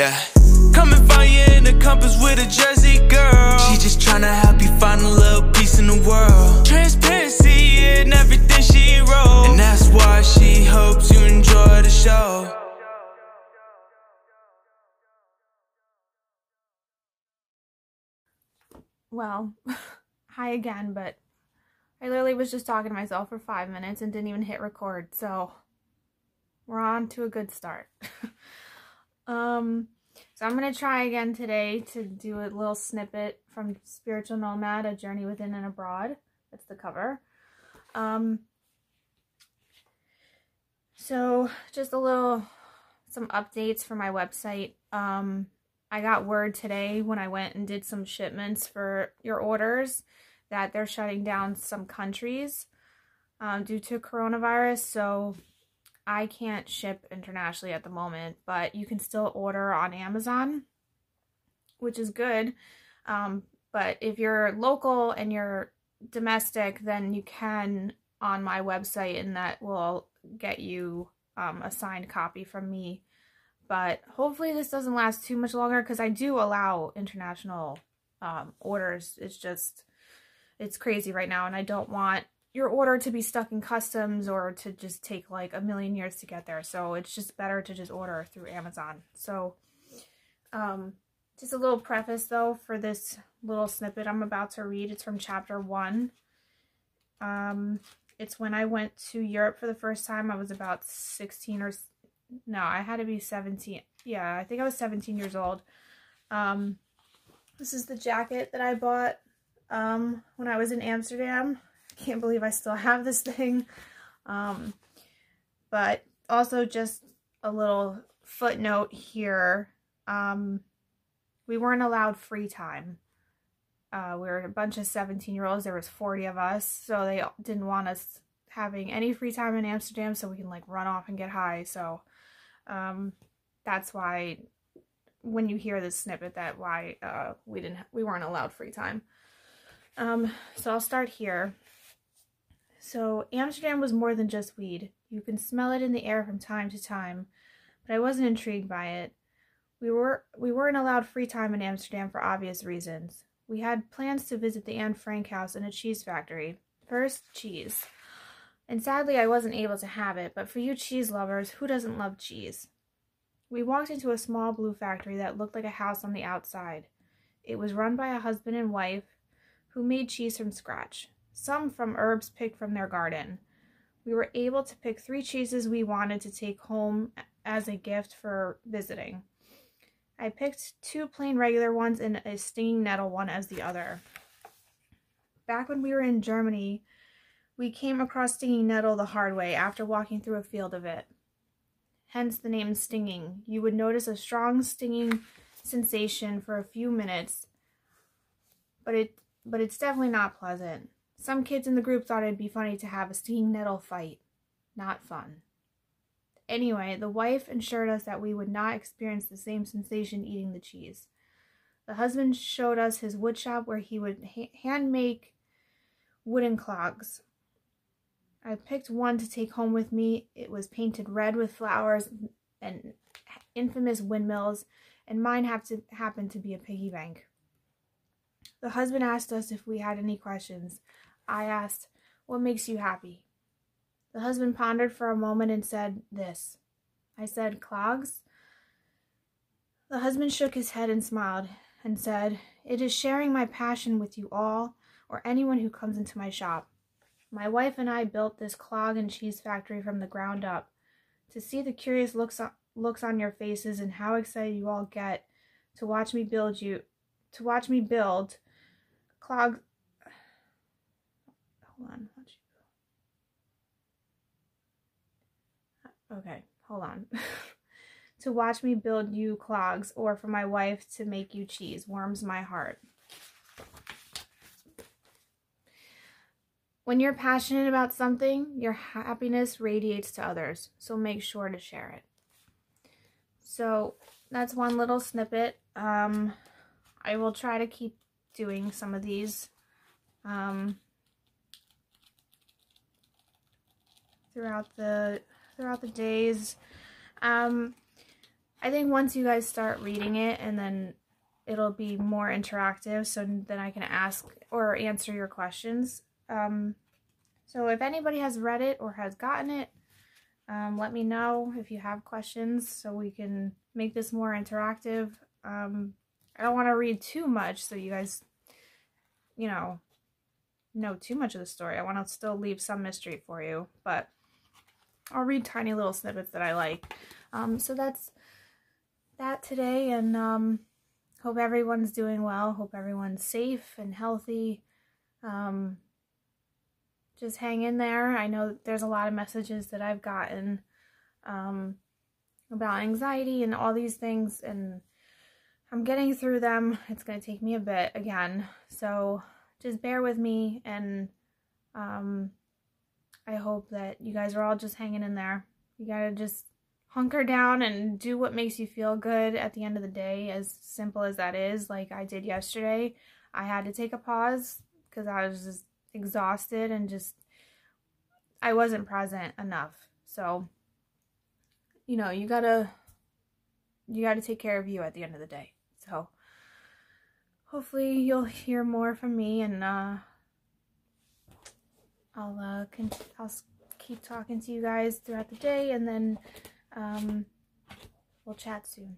Yeah. Come and find you in the compass with a Jersey girl. She just tryna help you find a little peace in the world. Transparency in everything she wrote. And that's why she hopes you enjoy the show. Well, hi again, but I literally was just talking to myself for five minutes and didn't even hit record, so we're on to a good start. um, so I'm going to try again today to do a little snippet from Spiritual Nomad, A Journey Within and Abroad. That's the cover. Um, so just a little, some updates for my website. Um, I got word today when I went and did some shipments for your orders that they're shutting down some countries um, due to coronavirus. So I can't ship internationally at the moment, but you can still order on Amazon, which is good. Um, but if you're local and you're domestic, then you can on my website, and that will get you um, a signed copy from me. But hopefully, this doesn't last too much longer because I do allow international um, orders. It's just, it's crazy right now, and I don't want your order to be stuck in customs or to just take like a million years to get there. So it's just better to just order through Amazon. So um, just a little preface though for this little snippet I'm about to read. It's from chapter one. Um, it's when I went to Europe for the first time. I was about 16 or no, I had to be 17. Yeah, I think I was 17 years old. Um, this is the jacket that I bought um, when I was in Amsterdam can't believe I still have this thing. Um, but also just a little footnote here. Um, we weren't allowed free time. Uh, we were a bunch of 17 year olds. There was 40 of us. So they didn't want us having any free time in Amsterdam so we can like run off and get high. So, um, that's why when you hear this snippet that why, uh, we didn't, we weren't allowed free time. Um, so I'll start here. So Amsterdam was more than just weed. You can smell it in the air from time to time, but I wasn't intrigued by it. We were we weren't allowed free time in Amsterdam for obvious reasons. We had plans to visit the Anne Frank house and a cheese factory. First, cheese. And sadly, I wasn't able to have it, but for you cheese lovers, who doesn't love cheese? We walked into a small blue factory that looked like a house on the outside. It was run by a husband and wife who made cheese from scratch some from herbs picked from their garden. We were able to pick three cheeses we wanted to take home as a gift for visiting. I picked two plain regular ones and a stinging nettle one as the other. Back when we were in Germany, we came across stinging nettle the hard way after walking through a field of it. Hence the name stinging. You would notice a strong stinging sensation for a few minutes, but it but it's definitely not pleasant. Some kids in the group thought it'd be funny to have a stinging nettle fight. Not fun. Anyway, the wife assured us that we would not experience the same sensation eating the cheese. The husband showed us his wood shop where he would ha hand make wooden clogs. I picked one to take home with me. It was painted red with flowers and infamous windmills, and mine to, happened to be a piggy bank. The husband asked us if we had any questions. I asked, What makes you happy? The husband pondered for a moment and said, This. I said, Clogs? The husband shook his head and smiled and said, It is sharing my passion with you all or anyone who comes into my shop. My wife and I built this clog and cheese factory from the ground up. To see the curious looks on, looks on your faces and how excited you all get to watch me build you to watch me build clog Hold on. Okay, hold on. to watch me build you clogs or for my wife to make you cheese warms my heart. When you're passionate about something, your happiness radiates to others, so make sure to share it. So that's one little snippet. Um, I will try to keep doing some of these. Um, throughout the throughout the days. Um, I think once you guys start reading it and then it'll be more interactive so then I can ask or answer your questions. Um, so if anybody has read it or has gotten it, um, let me know if you have questions so we can make this more interactive. Um, I don't want to read too much so you guys, you know, know too much of the story. I want to still leave some mystery for you, but I'll read tiny little snippets that I like. Um, so that's that today, and um, hope everyone's doing well. Hope everyone's safe and healthy. Um, just hang in there. I know there's a lot of messages that I've gotten um, about anxiety and all these things, and I'm getting through them. It's going to take me a bit again, so just bear with me, and um, I hope that you guys are all just hanging in there. You got to just hunker down and do what makes you feel good at the end of the day, as simple as that is. Like I did yesterday, I had to take a pause because I was just exhausted and just I wasn't present enough. So, you know, you gotta you gotta take care of you at the end of the day. So hopefully you'll hear more from me and uh I'll uh con- I'll keep talking to you guys throughout the day and then um we'll chat soon.